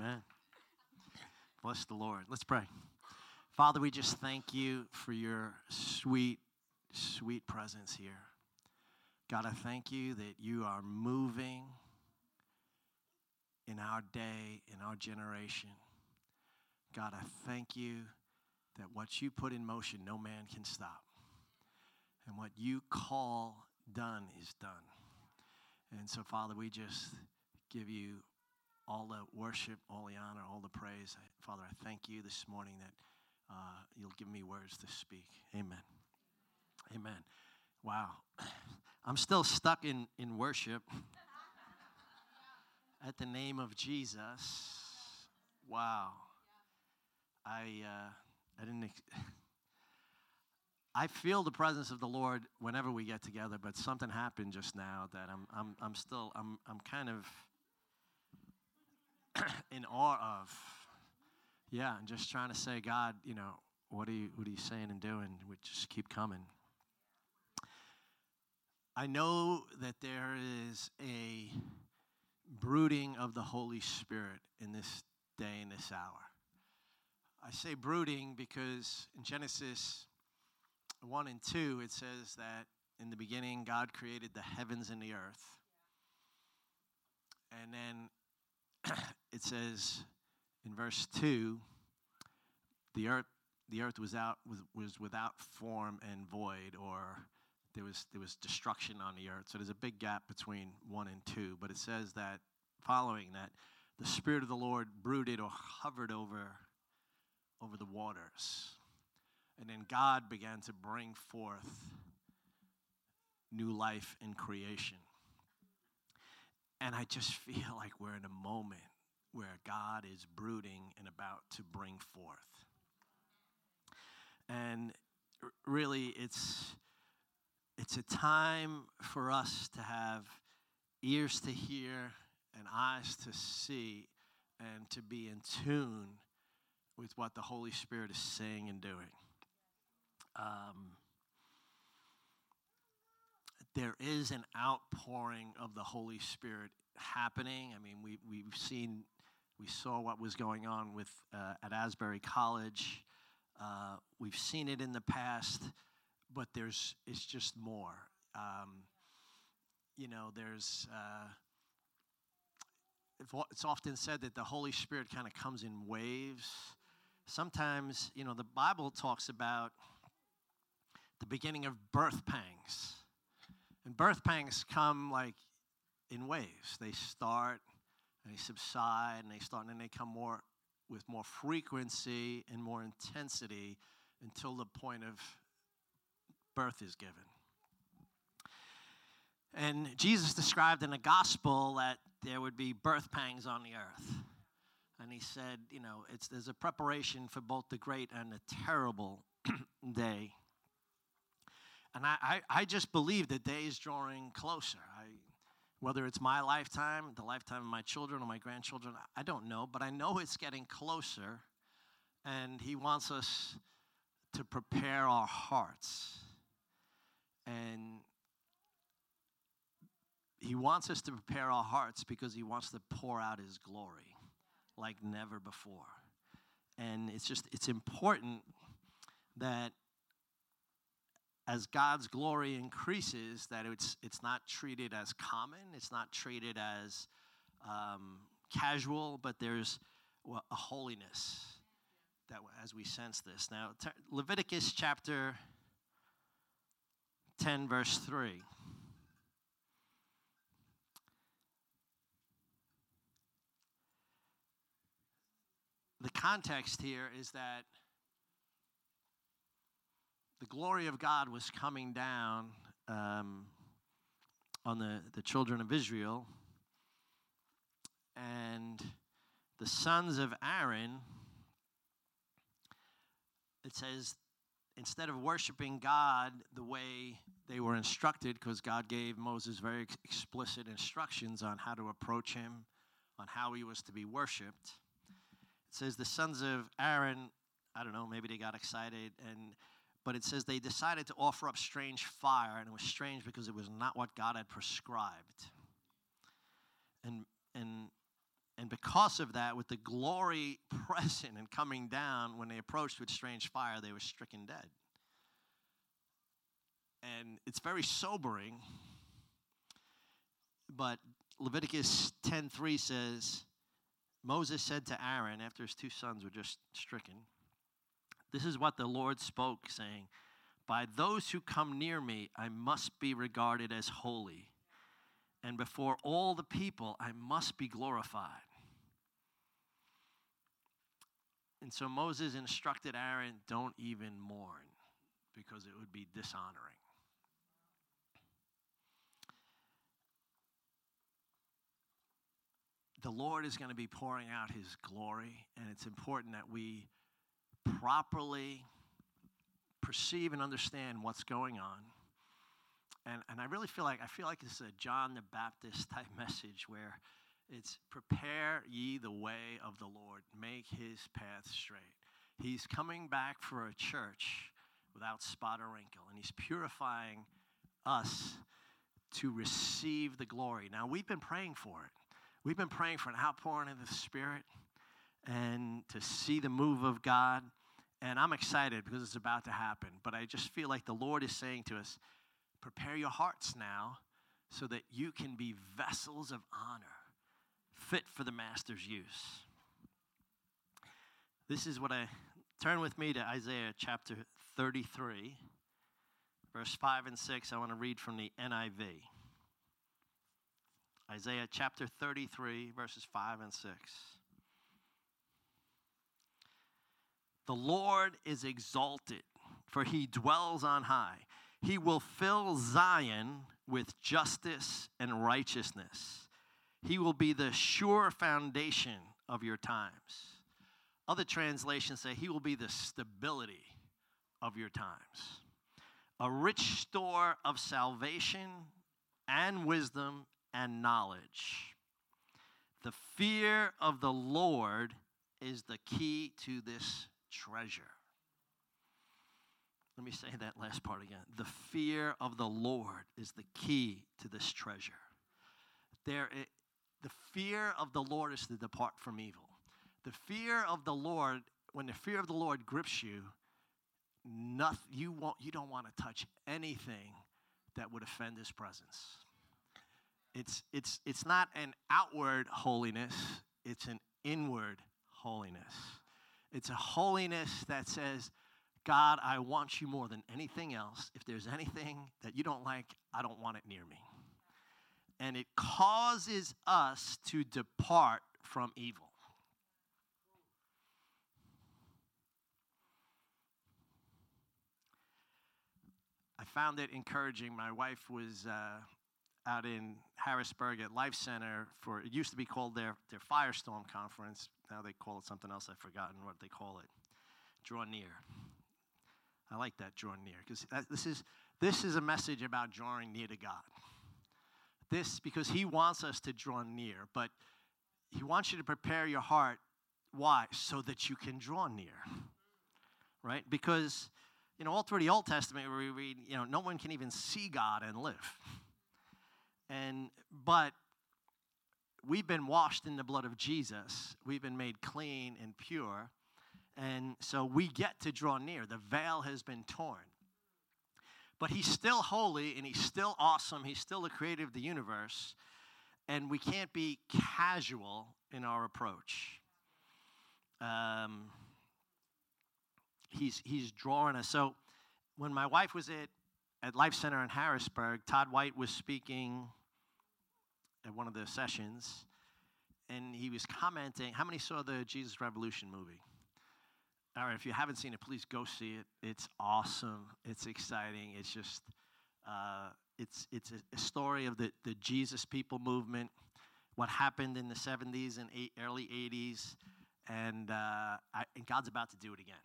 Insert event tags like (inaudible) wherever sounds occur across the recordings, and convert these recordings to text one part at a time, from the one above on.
Amen. Bless the Lord. Let's pray. Father, we just thank you for your sweet, sweet presence here. God, I thank you that you are moving in our day, in our generation. God, I thank you that what you put in motion, no man can stop. And what you call done is done. And so, Father, we just give you all the worship, all the honor, all the praise. Father, I thank you this morning that uh, you'll give me words to speak. Amen. Amen. Wow. (laughs) I'm still stuck in, in worship (laughs) at the name of Jesus. Wow. I, uh, I didn't. Ex- (laughs) I feel the presence of the Lord whenever we get together, but something happened just now that I'm, I'm, I'm still, I'm, I'm kind of (clears throat) in awe of. Yeah, and just trying to say, God, you know, what are you, what are you saying and doing? We just keep coming. I know that there is a brooding of the Holy Spirit in this day and this hour. I say brooding because in Genesis 1 and 2, it says that in the beginning, God created the heavens and the earth. And then (clears throat) it says in verse 2 the earth, the earth was, out, was, was without form and void, or there was, there was destruction on the earth. So there's a big gap between 1 and 2. But it says that following that, the Spirit of the Lord brooded or hovered over, over the waters. And then God began to bring forth new life in creation. And I just (laughs) feel like we're in a moment where God is brooding and about to bring forth. And really, it's, it's a time for us to have ears to hear and eyes to see and to be in tune with what the Holy Spirit is saying and doing. Um, there is an outpouring of the Holy Spirit happening. I mean, we, we've seen, we saw what was going on with uh, at Asbury College. Uh, we've seen it in the past, but there's it's just more. Um, you know, there's. Uh, it's often said that the Holy Spirit kind of comes in waves. Sometimes, you know, the Bible talks about the beginning of birth pangs. And birth pangs come like in waves. They start and they subside and they start and then they come more with more frequency and more intensity until the point of birth is given. And Jesus described in the gospel that there would be birth pangs on the earth. And he said, you know, it's, there's a preparation for both the great and the terrible (clears throat) day. And I, I, I just believe the day is drawing closer. Whether it's my lifetime, the lifetime of my children or my grandchildren, I don't know, but I know it's getting closer. And he wants us to prepare our hearts. And he wants us to prepare our hearts because he wants to pour out his glory like never before. And it's just, it's important that as God's glory increases, that it's, it's not treated as common, it's not treated as um, casual, but there's a holiness that as we sense this. Now, Leviticus chapter 10, verse 3. The context here is that the glory of God was coming down um, on the, the children of Israel. And the sons of Aaron, it says, instead of worshiping God the way they were instructed, because God gave Moses very explicit instructions on how to approach him, on how he was to be worshiped. It says the sons of Aaron, I don't know, maybe they got excited and but it says they decided to offer up strange fire, and it was strange because it was not what God had prescribed. And and and because of that, with the glory (laughs) present and coming down, when they approached with strange fire, they were stricken dead. And it's very sobering. But Leviticus 10:3 says, Moses said to Aaron after his two sons were just stricken, This is what the Lord spoke, saying, By those who come near me, I must be regarded as holy, and before all the people, I must be glorified. And so Moses instructed Aaron, don't even mourn because it would be dishonoring. The Lord is going to be pouring out his glory, and it's important that we properly perceive and understand what's going on. And, and I really feel like I feel like is a John the Baptist type (laughs) message where it's prepare ye the way of the Lord, make his path straight. He's coming back for a church without spot or wrinkle, and he's purifying us to receive the glory. Now, we've been praying for it. We've been praying for an outpouring of the Spirit and to see the move of God. And I'm excited because it's about to happen. But I just feel like the Lord is saying to us, prepare your hearts now so that you can be vessels of honor fit for the master's use. This is what I turn with me to Isaiah chapter 33, verse 5 and 6. I want to read from the NIV. Isaiah chapter 33, verses 5 and 6. The Lord is exalted, for he dwells on high. He will fill Zion with justice and righteousness. He will be the sure foundation of your times. Other translations say he will be the stability of your times. A rich store of salvation and wisdom and knowledge. The fear of the Lord is the key to this treasure. Let me say that last part again. The fear of the Lord is the key to this treasure. There, the fear of the Lord is to depart from evil. The fear of the Lord, when the fear of the Lord grips you, nothing, you, won't, you don't want to touch anything that would offend his presence. It's, it's, it's not an outward holiness, it's an inward holiness. It's a holiness that says, God, I want you more than anything else. If there's anything that you don't like, I don't want it near me and it causes us to depart from evil. I found it encouraging. My wife was uh, out in Harrisburg at Life Center for, it used to be called their, their Firestorm Conference. Now they call it something else. I've forgotten what they call it. Draw near. I like that, draw near, because this is, this is a message about drawing near to God this because he wants us to draw near, but he wants you to prepare your heart. Why? So that you can draw near. Right? Because, you know, all through the Old Testament, we read, you know, no one can even see God and live. And, but we've been washed in the blood of Jesus, we've been made clean and pure. And so we get to draw near. The veil has been torn. But he's still holy and he's still awesome. He's still the creator of the universe. And we can't be casual in our approach. Um, he's, he's drawing us. So when my wife was at, at Life Center in Harrisburg, Todd White was speaking at one of the sessions, and he was commenting. How many saw the Jesus Revolution movie? All right, if you haven't seen it, please go see it. It's awesome. It's exciting. It's just, uh, it's it's a, story of the the Jesus People movement, what happened in the '70s and eight, early '80s, and uh, I, and God's about to do it again.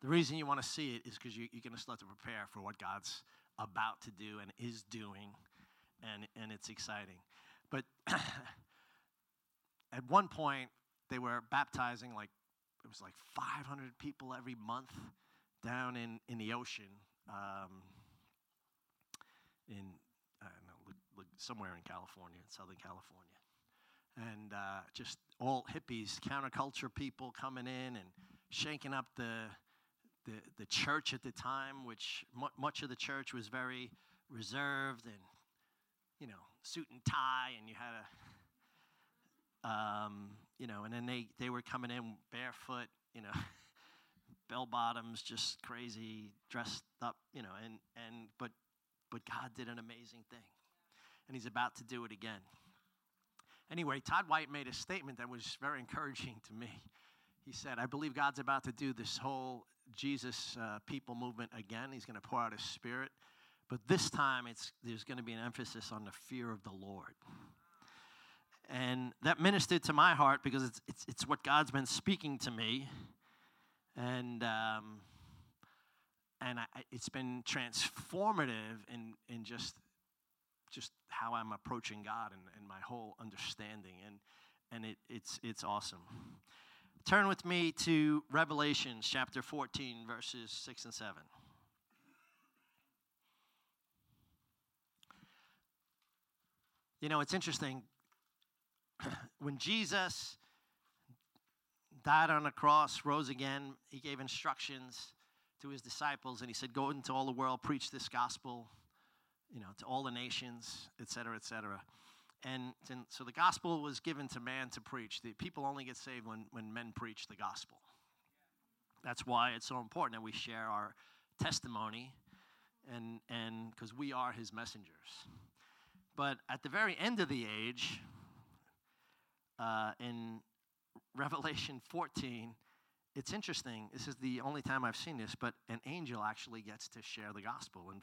The reason you want to see it is because you, you're going to start to prepare for what God's about to do and is doing, and and it's exciting. But (clears throat) at one point, they were baptizing like it was like 500 people every month down in, in the ocean um, in know, somewhere in California, in Southern California. and uh, just all hippies, counterculture people coming in and shaking up the, the, the church at the time, which mu- much of the church was very reserved and, you know, suit and tie, and you had a, um, you know, and then they, they were coming in barefoot, you know, (laughs) bell bottoms, just crazy, dressed up, you know, and, and but, but God did an amazing thing. And He's about to do it again. Anyway, Todd White made a statement that was very encouraging to me. He said, I believe God's about to do this whole Jesus uh, people movement again. He's going to pour out His Spirit. But this time, it's, there's going to be an emphasis on the fear of the Lord. And that ministered to my heart because it's, it's, it's what God's been speaking to me. And, um, and I, it's been transformative in, in just just how I'm approaching God and, and my whole understanding. And, and it, it's, it's awesome. Turn with me to Revelation chapter 14, verses 6 and 7. You know, it's interesting. (clears throat) when Jesus died on the cross, rose again, he gave instructions to his disciples and he said, Go into all the world, preach this gospel you know, to all the nations, et cetera, et cetera. And, and so the gospel was given to man to preach. The people only get saved when, when men preach the gospel. That's why it's so important that we share our testimony and and because we are his messengers. But at the very end of the age, uh, in Revelation 14, it's interesting. This is the only time I've seen this, but an angel actually gets to share the gospel. And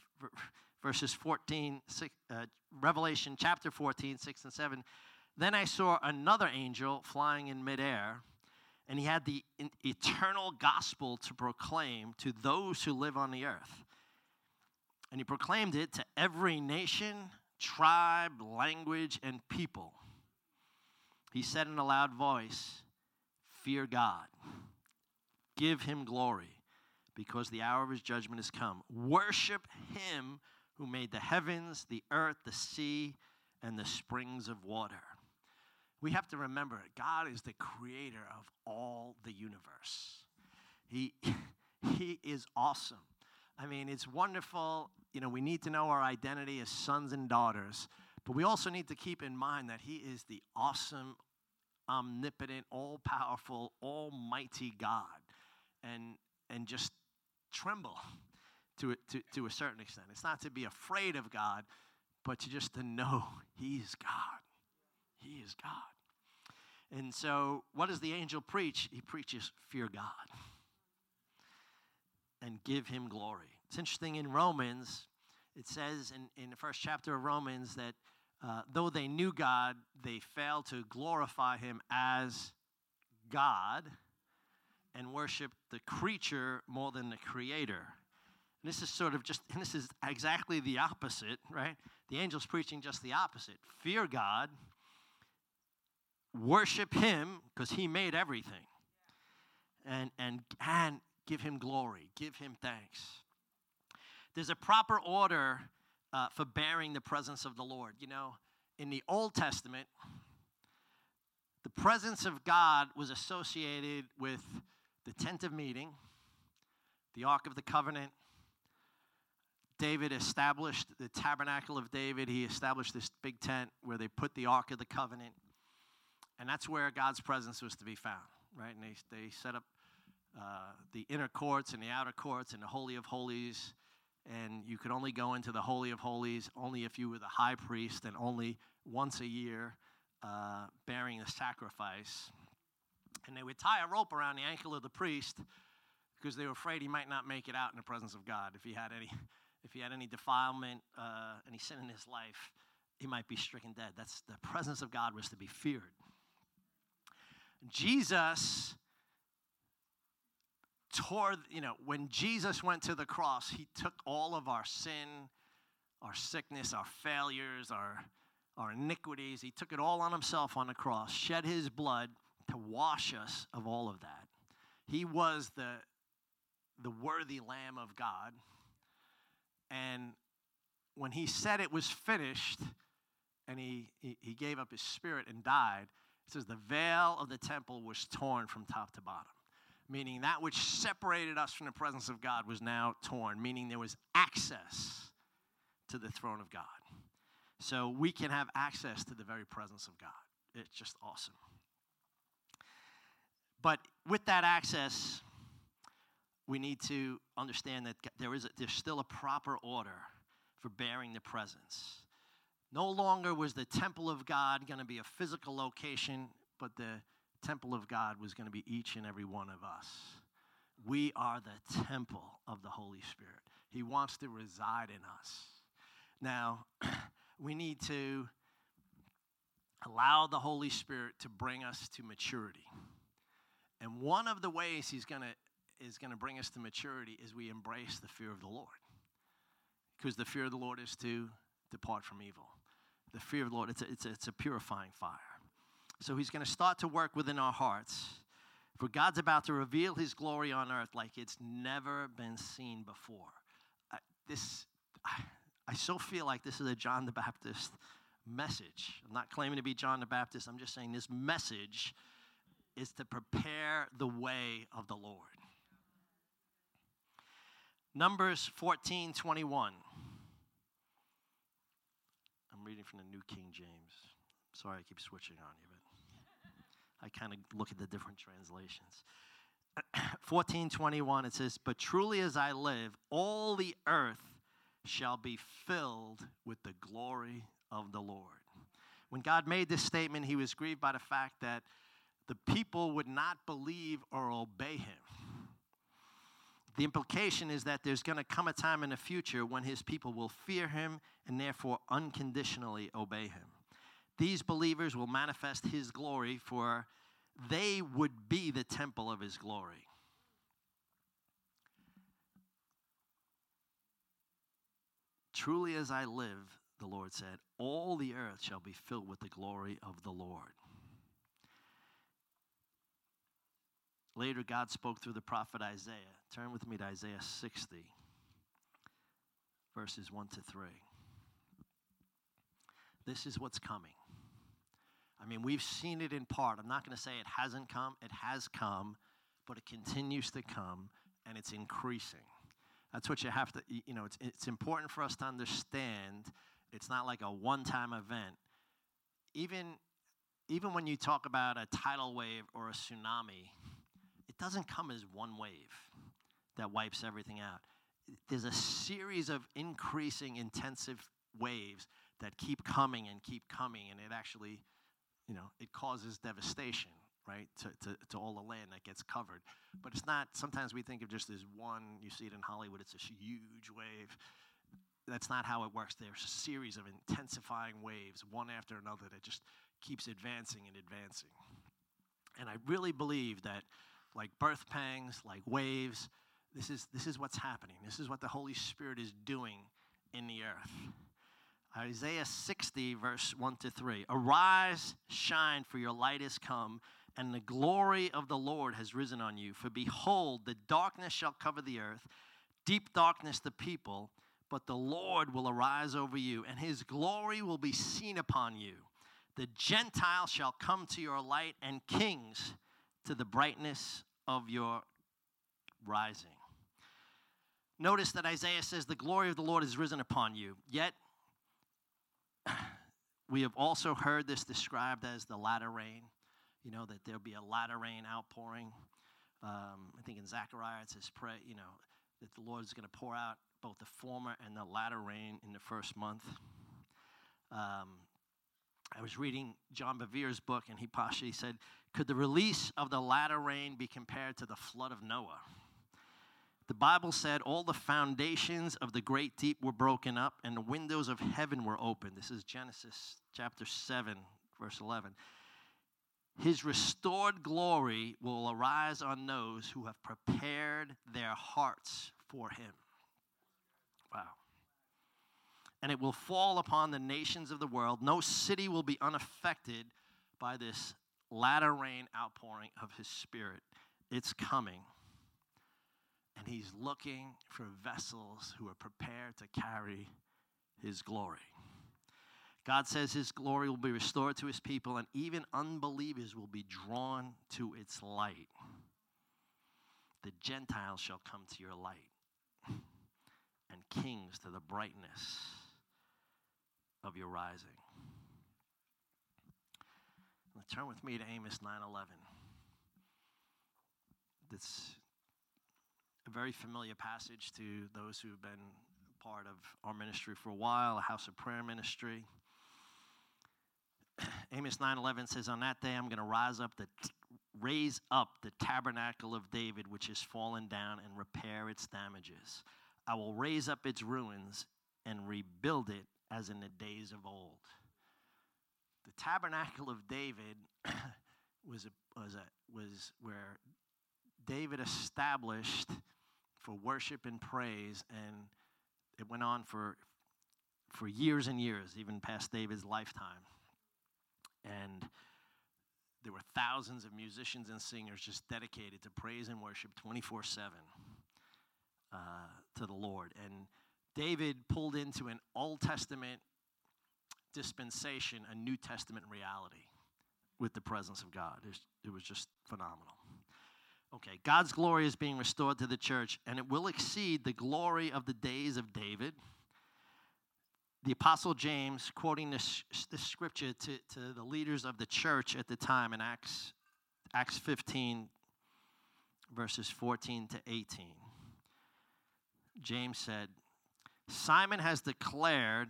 verses 14, six, uh, Revelation chapter 14, 6 and 7. Then I saw another angel flying in midair, and he had the eternal gospel to proclaim to those who live on the earth. And he proclaimed it to every nation, tribe, language, and people. He said in a loud voice, Fear God, give him glory, because the hour of his judgment has come. Worship him who made the heavens, the earth, the sea, and the springs of water. We have to remember God is the creator of all the universe. He, (laughs) he is awesome. I mean, it's wonderful. You know, we need to know our identity as sons and daughters, but we also need to keep in mind that He is the awesome, omnipotent, all powerful, almighty God. And, and just tremble (laughs) to, to, to a certain extent. It's not to be afraid of God, but to just to know (laughs) He is God. He is God. And so, what does the angel preach? He preaches, Fear God (laughs) and give Him glory. It's interesting in Romans, it says in, in the first chapter of Romans that uh, though they knew God, they failed to glorify Him as God and worship the creature more than the Creator. And this is sort of just, and this is exactly the opposite, right? The angel's preaching just the opposite. Fear God, worship Him because He made everything, and, and, and give Him glory, give Him thanks. There's a proper order uh, for bearing the presence of the Lord. You know, in the Old Testament, the presence of God was associated with the tent of meeting, the Ark of the Covenant, David established the tabernacle of David. He established this big tent where they put the Ark of the Covenant. And that's where God's presence was to be found, right? And they, they set up uh, the inner courts and the outer courts and the Holy of Holies. And you could only go into the Holy of Holies only if you were the high priest and only once a year uh, bearing the sacrifice. And they would tie a rope around the ankle of the priest because they were afraid he might not make it out in the presence of God if he had any if he had any defilement, uh, any sin in his life, he might be stricken dead. That's the presence of God was to be feared. Jesus tore, you know, when Jesus went to the cross, he took all of our sin, our sickness, our failures, our, our iniquities. He took it all on himself on the cross, shed his blood to wash us of all of that. He was the, the worthy Lamb of God and when he said it was finished and he, he, he gave up his spirit and died, It says, The veil of the temple was torn from top to bottom, meaning that which separated us from the presence of God was now torn, meaning there was access to the throne of God. So we can have access to the very presence of God. It's just awesome. But with that access, we need to understand that there is a, there's still a proper order for bearing the presence. No longer was the temple of God going to be a physical location, but the temple of God was going to be each and every one of us. We are the temple of the Holy Spirit. He wants to reside in us. Now, (clears throat) we need to allow the Holy Spirit to bring us to maturity. And one of the ways he's going to is going to bring us to maturity is we embrace the fear of the Lord. Because the fear of the Lord is to depart from evil. The fear of the Lord, it's a, it's a, it's a purifying fire. So he's going to start to work within our hearts. For God's about to reveal his glory on earth like it's never been seen before. I, this, I, I so feel like this is a John the Baptist message. I'm not claiming to be John the Baptist, I'm just saying this message is to prepare the way of the Lord. Numbers 14 21. I'm reading from the New King James. Sorry, I keep switching on you, I kind of look at the different translations. (clears throat) 1421 it says but truly as i live all the earth shall be filled with the glory of the lord when god made this statement he was grieved by the fact that the people would not believe or obey him. The implication is that there's going to come a time in the future when his people will fear him and therefore unconditionally obey him. These believers will manifest his glory, for they would be the temple of his glory. Truly as I live, the Lord said, all the earth shall be filled with the glory of the Lord. Later, God spoke through the prophet Isaiah. Turn with me to Isaiah 60, verses 1 to 3. This is what's coming. I mean, we've seen it in part. I'm not going to say it hasn't come, it has come, but it continues to come and it's increasing. That's what you have to, you know, it's, it's important for us to understand it's not like a one time event. Even, even when you talk about a tidal wave or a tsunami, it doesn't come as one wave that wipes everything out. There's a series of increasing intensive waves that keep coming and keep coming, and it actually, you know, it causes devastation, right, to, to, to all the land that gets covered. But it's not, sometimes we think of just as one, you see it in Hollywood, it's a huge wave. That's not how it works. There's a series of intensifying waves, one after another, that just keeps advancing and advancing. And I really believe that like birth pangs, like waves. This is, this is what's happening. This is what the Holy Spirit is doing in the earth. Isaiah 60, verse 1 to 3. Arise, shine, for your light is come, and the glory of the Lord has risen on you. For behold, the darkness shall cover the earth, deep darkness the people, but the Lord will arise over you, and his glory will be seen upon you. The Gentiles shall come to your light, and kings to the brightness of your rising. Notice that Isaiah says, The glory of the Lord has risen upon you. Yet, we have also heard this described as the latter rain. You know, that there'll be a latter rain outpouring. Um, I think in Zechariah it says, pray, you know, that the Lord is going to pour out both the former and the latter rain in the first month. Um, I was reading John Bevere's book, and he partially said could the release of the latter rain be compared to the flood of Noah? The Bible said all the foundations of the great deep were broken up and the windows of heaven were opened. This is Genesis chapter 7, verse 11. His restored glory will arise on those who have prepared their hearts for him. Wow. And it will fall upon the nations of the world. No city will be unaffected by this latter rain outpouring of his spirit. It's coming. And he's looking for vessels who are prepared to carry his glory. God says his glory will be restored to his people, and even unbelievers will be drawn to its light. The Gentiles shall come to your light, and kings to the brightness of your rising. Now turn with me to Amos 9:11. That's a very familiar passage to those who've been part of our ministry for a while, a house of prayer ministry. (clears throat) Amos 9:11 says, "On that day I'm going to rise up the t- raise up the tabernacle of David which has fallen down and repair its damages. I will raise up its ruins and rebuild it as in the days of old." The tabernacle of David (clears throat) was a, was a, was where David established for worship and praise, and it went on for for years and years, even past David's lifetime. And there were thousands of musicians and singers just dedicated to praise and worship 24 7 uh, to the Lord. And David pulled into an Old Testament dispensation a New Testament reality with the presence of God. It was just phenomenal. Okay, God's glory is being restored to the church, and it will exceed the glory of the days of David. The Apostle James, quoting this, this scripture to, to the leaders of the church at the time in Acts, Acts 15, verses 14 to 18. James said, Simon has declared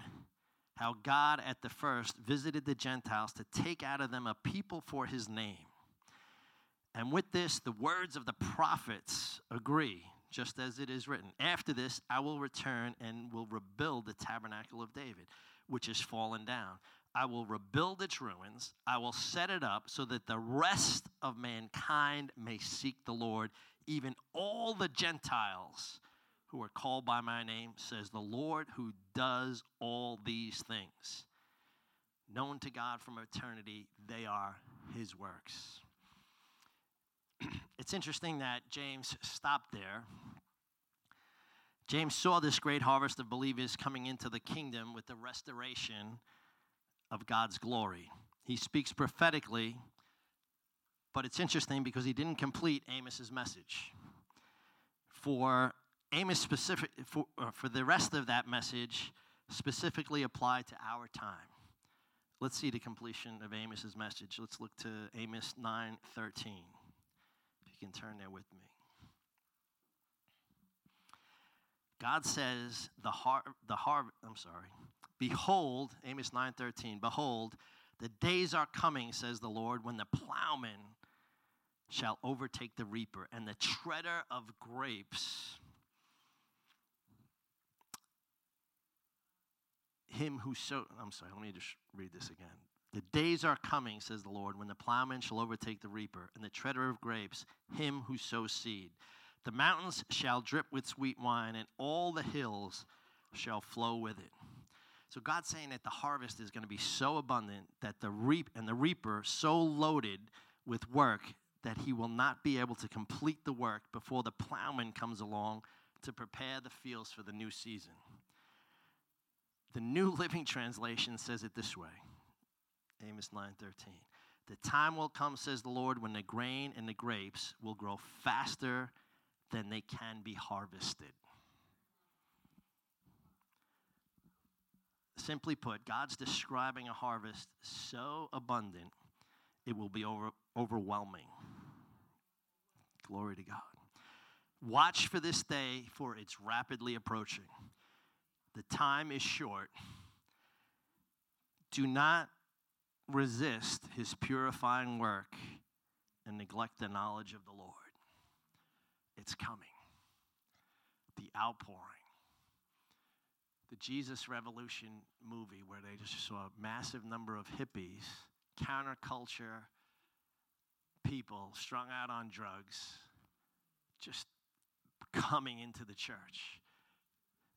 how God at the first visited the Gentiles to take out of them a people for his name. And with this, the words of the prophets agree, just as it is written. After this, I will return and will rebuild the tabernacle of David, which is fallen down. I will rebuild its ruins. I will set it up so that the rest of mankind may seek the Lord, even all the Gentiles who are called by my name, says the Lord who does all these things. Known to God from eternity, they are his works. It's interesting that James stopped there. James saw this great harvest of believers coming into the kingdom with the restoration of God's glory. He speaks prophetically, but it's interesting because he didn't complete Amos's message. For Amos specific for, uh, for the rest of that message specifically applied to our time. Let's see the completion of Amos's message. Let's look to Amos 9:13 you can turn there with me. God says the har the har I'm sorry. Behold, Amos 9:13. Behold, the days are coming, says the Lord, when the plowman shall overtake the reaper and the treader of grapes him who so I'm sorry, let me just read this again. The days are coming, says the Lord, when the plowman shall overtake the reaper, and the treader of grapes, him who sows seed. The mountains shall drip with sweet wine, and all the hills shall flow with it. So God's saying that the harvest is going to be so abundant that the reap and the reaper so loaded with work that he will not be able to complete the work before the plowman comes along to prepare the fields for the new season. The New (laughs) Living Translation says it this way Amos 9:13. The time will come, says the Lord, when the grain and the grapes will grow faster than they can be harvested. Simply put, God's describing a harvest so abundant, it will be over, overwhelming. Glory to God. Watch for this day, for it's rapidly approaching. The time is short. Do not resist his purifying work and neglect the knowledge of the Lord. It's coming. The outpouring. The Jesus Revolution movie, where they just saw a massive number of hippies, counterculture people strung out on drugs, just coming into the church.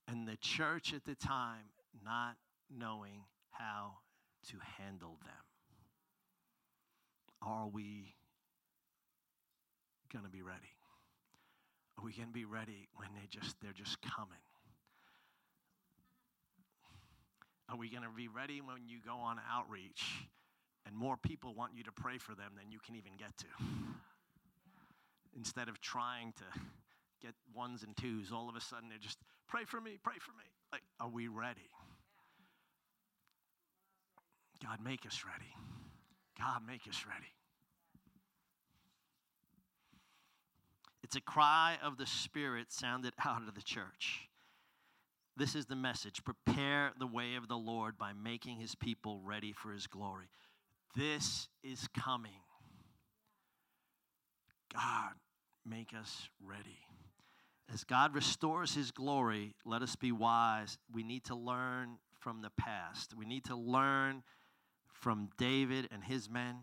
And the church at the time not knowing how to handle them. Are we going to be ready? Are we going to be ready when they just they're just coming? Are we going to be ready when you go on outreach and more people want you to pray for them than you can even get to? Instead of trying to get ones and twos, all of a sudden they're just, pray for me, pray for me. Like, are we ready? God, make us ready. God, make us ready. It's a cry of the Spirit sounded (laughs) out of the church. This is the message prepare the way of the Lord by making his people ready for his glory. This is coming. God, make us ready. As God restores his glory, let us be wise. We need to learn from the past. We need to learn from David and his men.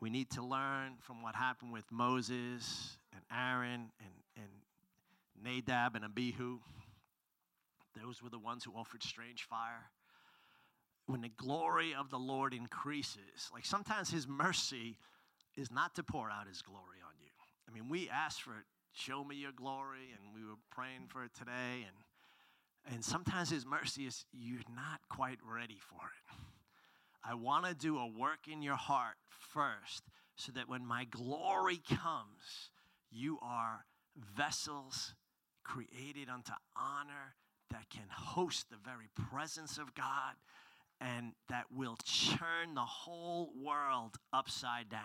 We need to learn from what happened with Moses and Aaron and, and Nadab and Abihu. Those were the ones who offered strange fire. When the glory of the Lord increases, like sometimes his mercy is not to pour out his glory on you. I mean, we asked for it, show me your glory, and we were praying for it today. And, and sometimes his mercy is you're not quite ready for it. I want to do a work in your heart first so that when my glory comes, you are vessels created unto honor that can host the very presence of God and that will churn the whole world upside down.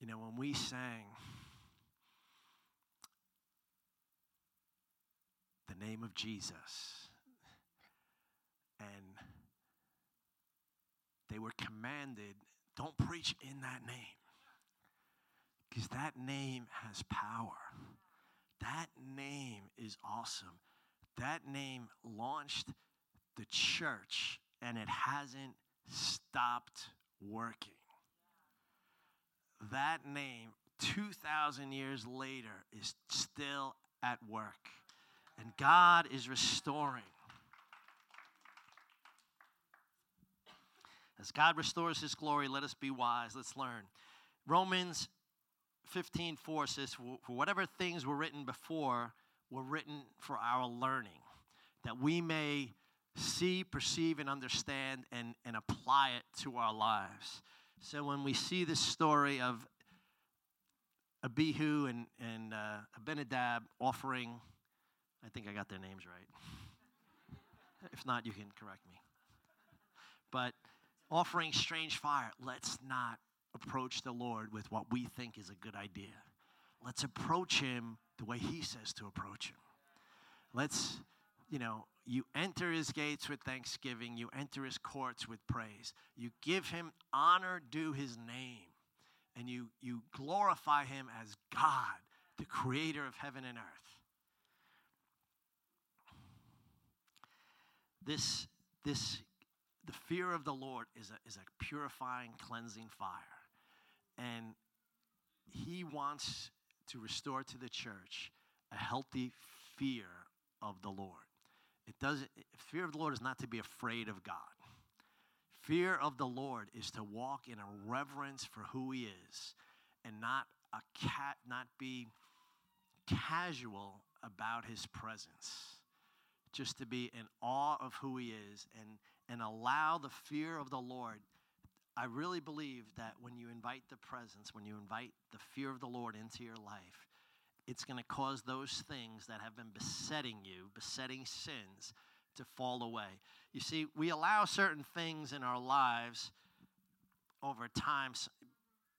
You know, when we sang the name of Jesus, and they were commanded, don't preach in that name. Because that name has power. That name is awesome. That name launched the church and it hasn't stopped working. That name, 2,000 years later, is still at work. And God is restoring. As God restores his glory, let us be wise. Let's learn. Romans 15 4 says, For whatever things were written before were written for our learning, that we may see, perceive, and understand and, and apply it to our lives. So when we see this story of Abihu and, and uh, Abinadab offering, I think I got their names right. (laughs) if not, you can correct me. But offering strange fire, let's not approach the Lord with what we think is a good idea. Let's approach Him the way He says to approach Him. Let's, you know, you enter His gates with thanksgiving, you enter His courts with praise. You give Him honor due His name, and you, you glorify Him as God, the creator of heaven and earth. This, this, the fear of the Lord is a, is a purifying, cleansing fire. And he wants to restore to the church a healthy fear of the Lord. It doesn't fear of the Lord is not to be afraid of God. Fear of the Lord is to walk in a reverence for who he is and not a cat not be casual about his presence. Just to be in awe of who he is and and allow the fear of the Lord I really believe that when you invite the presence, when you invite the fear of the Lord into your life, it's going to cause those things that have been besetting you, besetting sins, to fall away. You see, we allow certain things in our lives over time.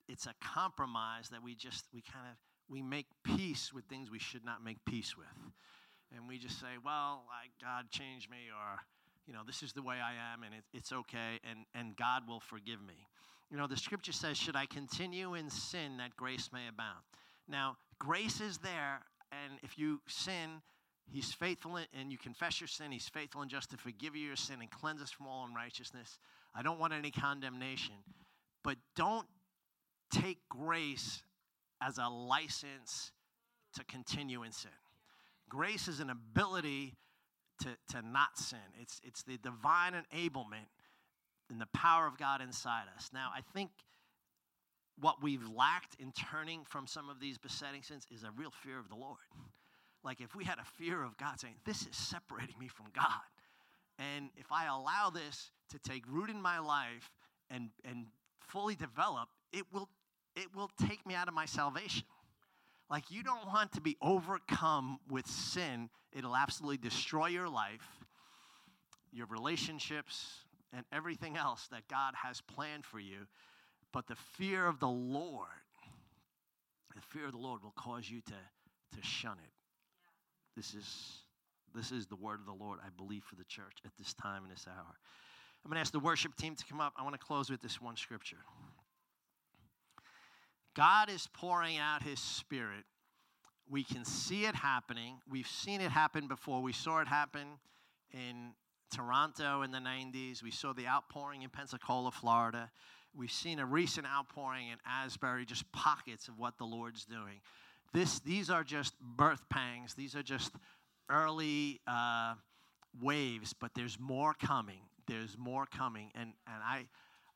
It's a compromise that we just, we kind of, we make peace with things we should not make peace with. And we just say, well, I, God changed me, or you know, this is the way I am and it, it's okay and, and God will forgive me. You know, the scripture says, Should I continue in sin that grace may abound? Now, grace is there, and if you sin, He's faithful and you confess your sin. He's faithful and just to forgive you your sin and cleanse us from all unrighteousness. I don't want any condemnation. But don't take grace as a license to continue in sin. Grace is an ability to, to not sin. It's, it's the divine enablement and the power of God inside us. Now, I think what we've lacked in turning from some of these besetting sins is a real fear of the Lord. like if we had a fear of God saying, This is separating me from God. And if I allow this to take root in my life and, and fully develop, it will, it will take me out of my salvation. Like you don't want to be overcome with sin, it'll absolutely destroy your life, your relationships, and everything else that God has planned for you. But the fear of the Lord, the fear of the Lord will cause you to, to shun it. This is this is the word of the Lord, I believe, for the church at this time and this hour. I'm going to ask the worship team to come up. I want to close with this one scripture. God is pouring out his spirit. We can see it happening. We've seen it happen before. We saw it happen in Toronto in the 90s. We saw the outpouring in Pensacola, Florida. We've seen a recent outpouring in Asbury, just pockets of what the Lord's doing. This, these are just birth pangs. These are just early uh, waves, but there's more coming. There's more coming. And, and I,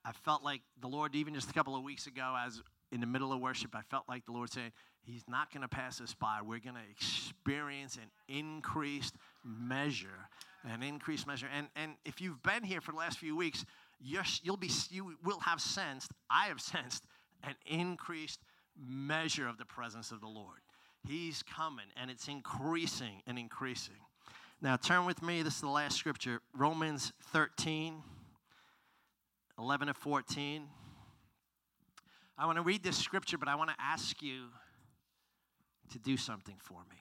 I felt like the Lord, even just a couple of weeks ago, as in the middle of worship, I felt like the Lord saying, He's not going to pass us by. We're going to experience an increased measure, an increased measure. And, and if you've been here for the last few weeks, you're, you'll be, you will have sensed, I have sensed, an increased measure of the presence of the Lord. He's coming, and it's increasing and increasing. Now, turn with me. This is the last scripture Romans 13, 11 to 14. I want to read this scripture, but I want to ask you to do something for me.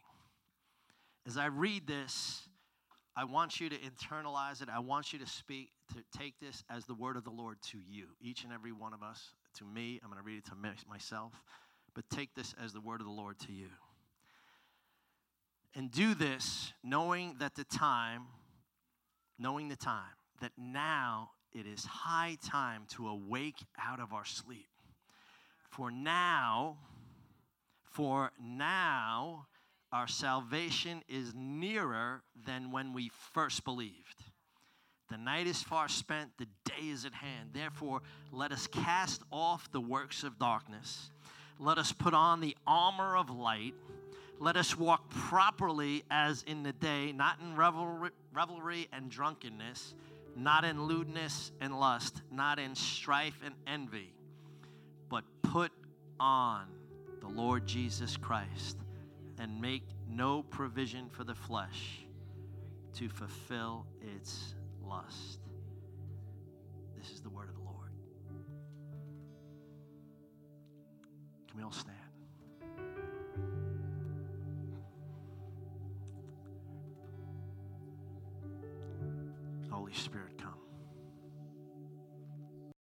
As I read this, I want you to internalize it. I want you to speak, to take this as the word of the Lord to you, each and every one of us, to me. I'm going to read it to myself, but take this as the word of the Lord to you. And do this knowing that the time, knowing the time, that now it is high time to awake out of our sleep. For now, for now, our salvation is nearer than when we first believed. The night is far spent, the day is at hand. Therefore, let us cast off the works of darkness. Let us put on the armor of light let us walk properly as in the day, not in revelry, revelry and drunkenness, not in lewdness and lust, not in strife and envy, but put on the Lord Jesus Christ and make no provision for the flesh to fulfill its lust. This is the word of the Lord. Can we all stand? Holy Spirit,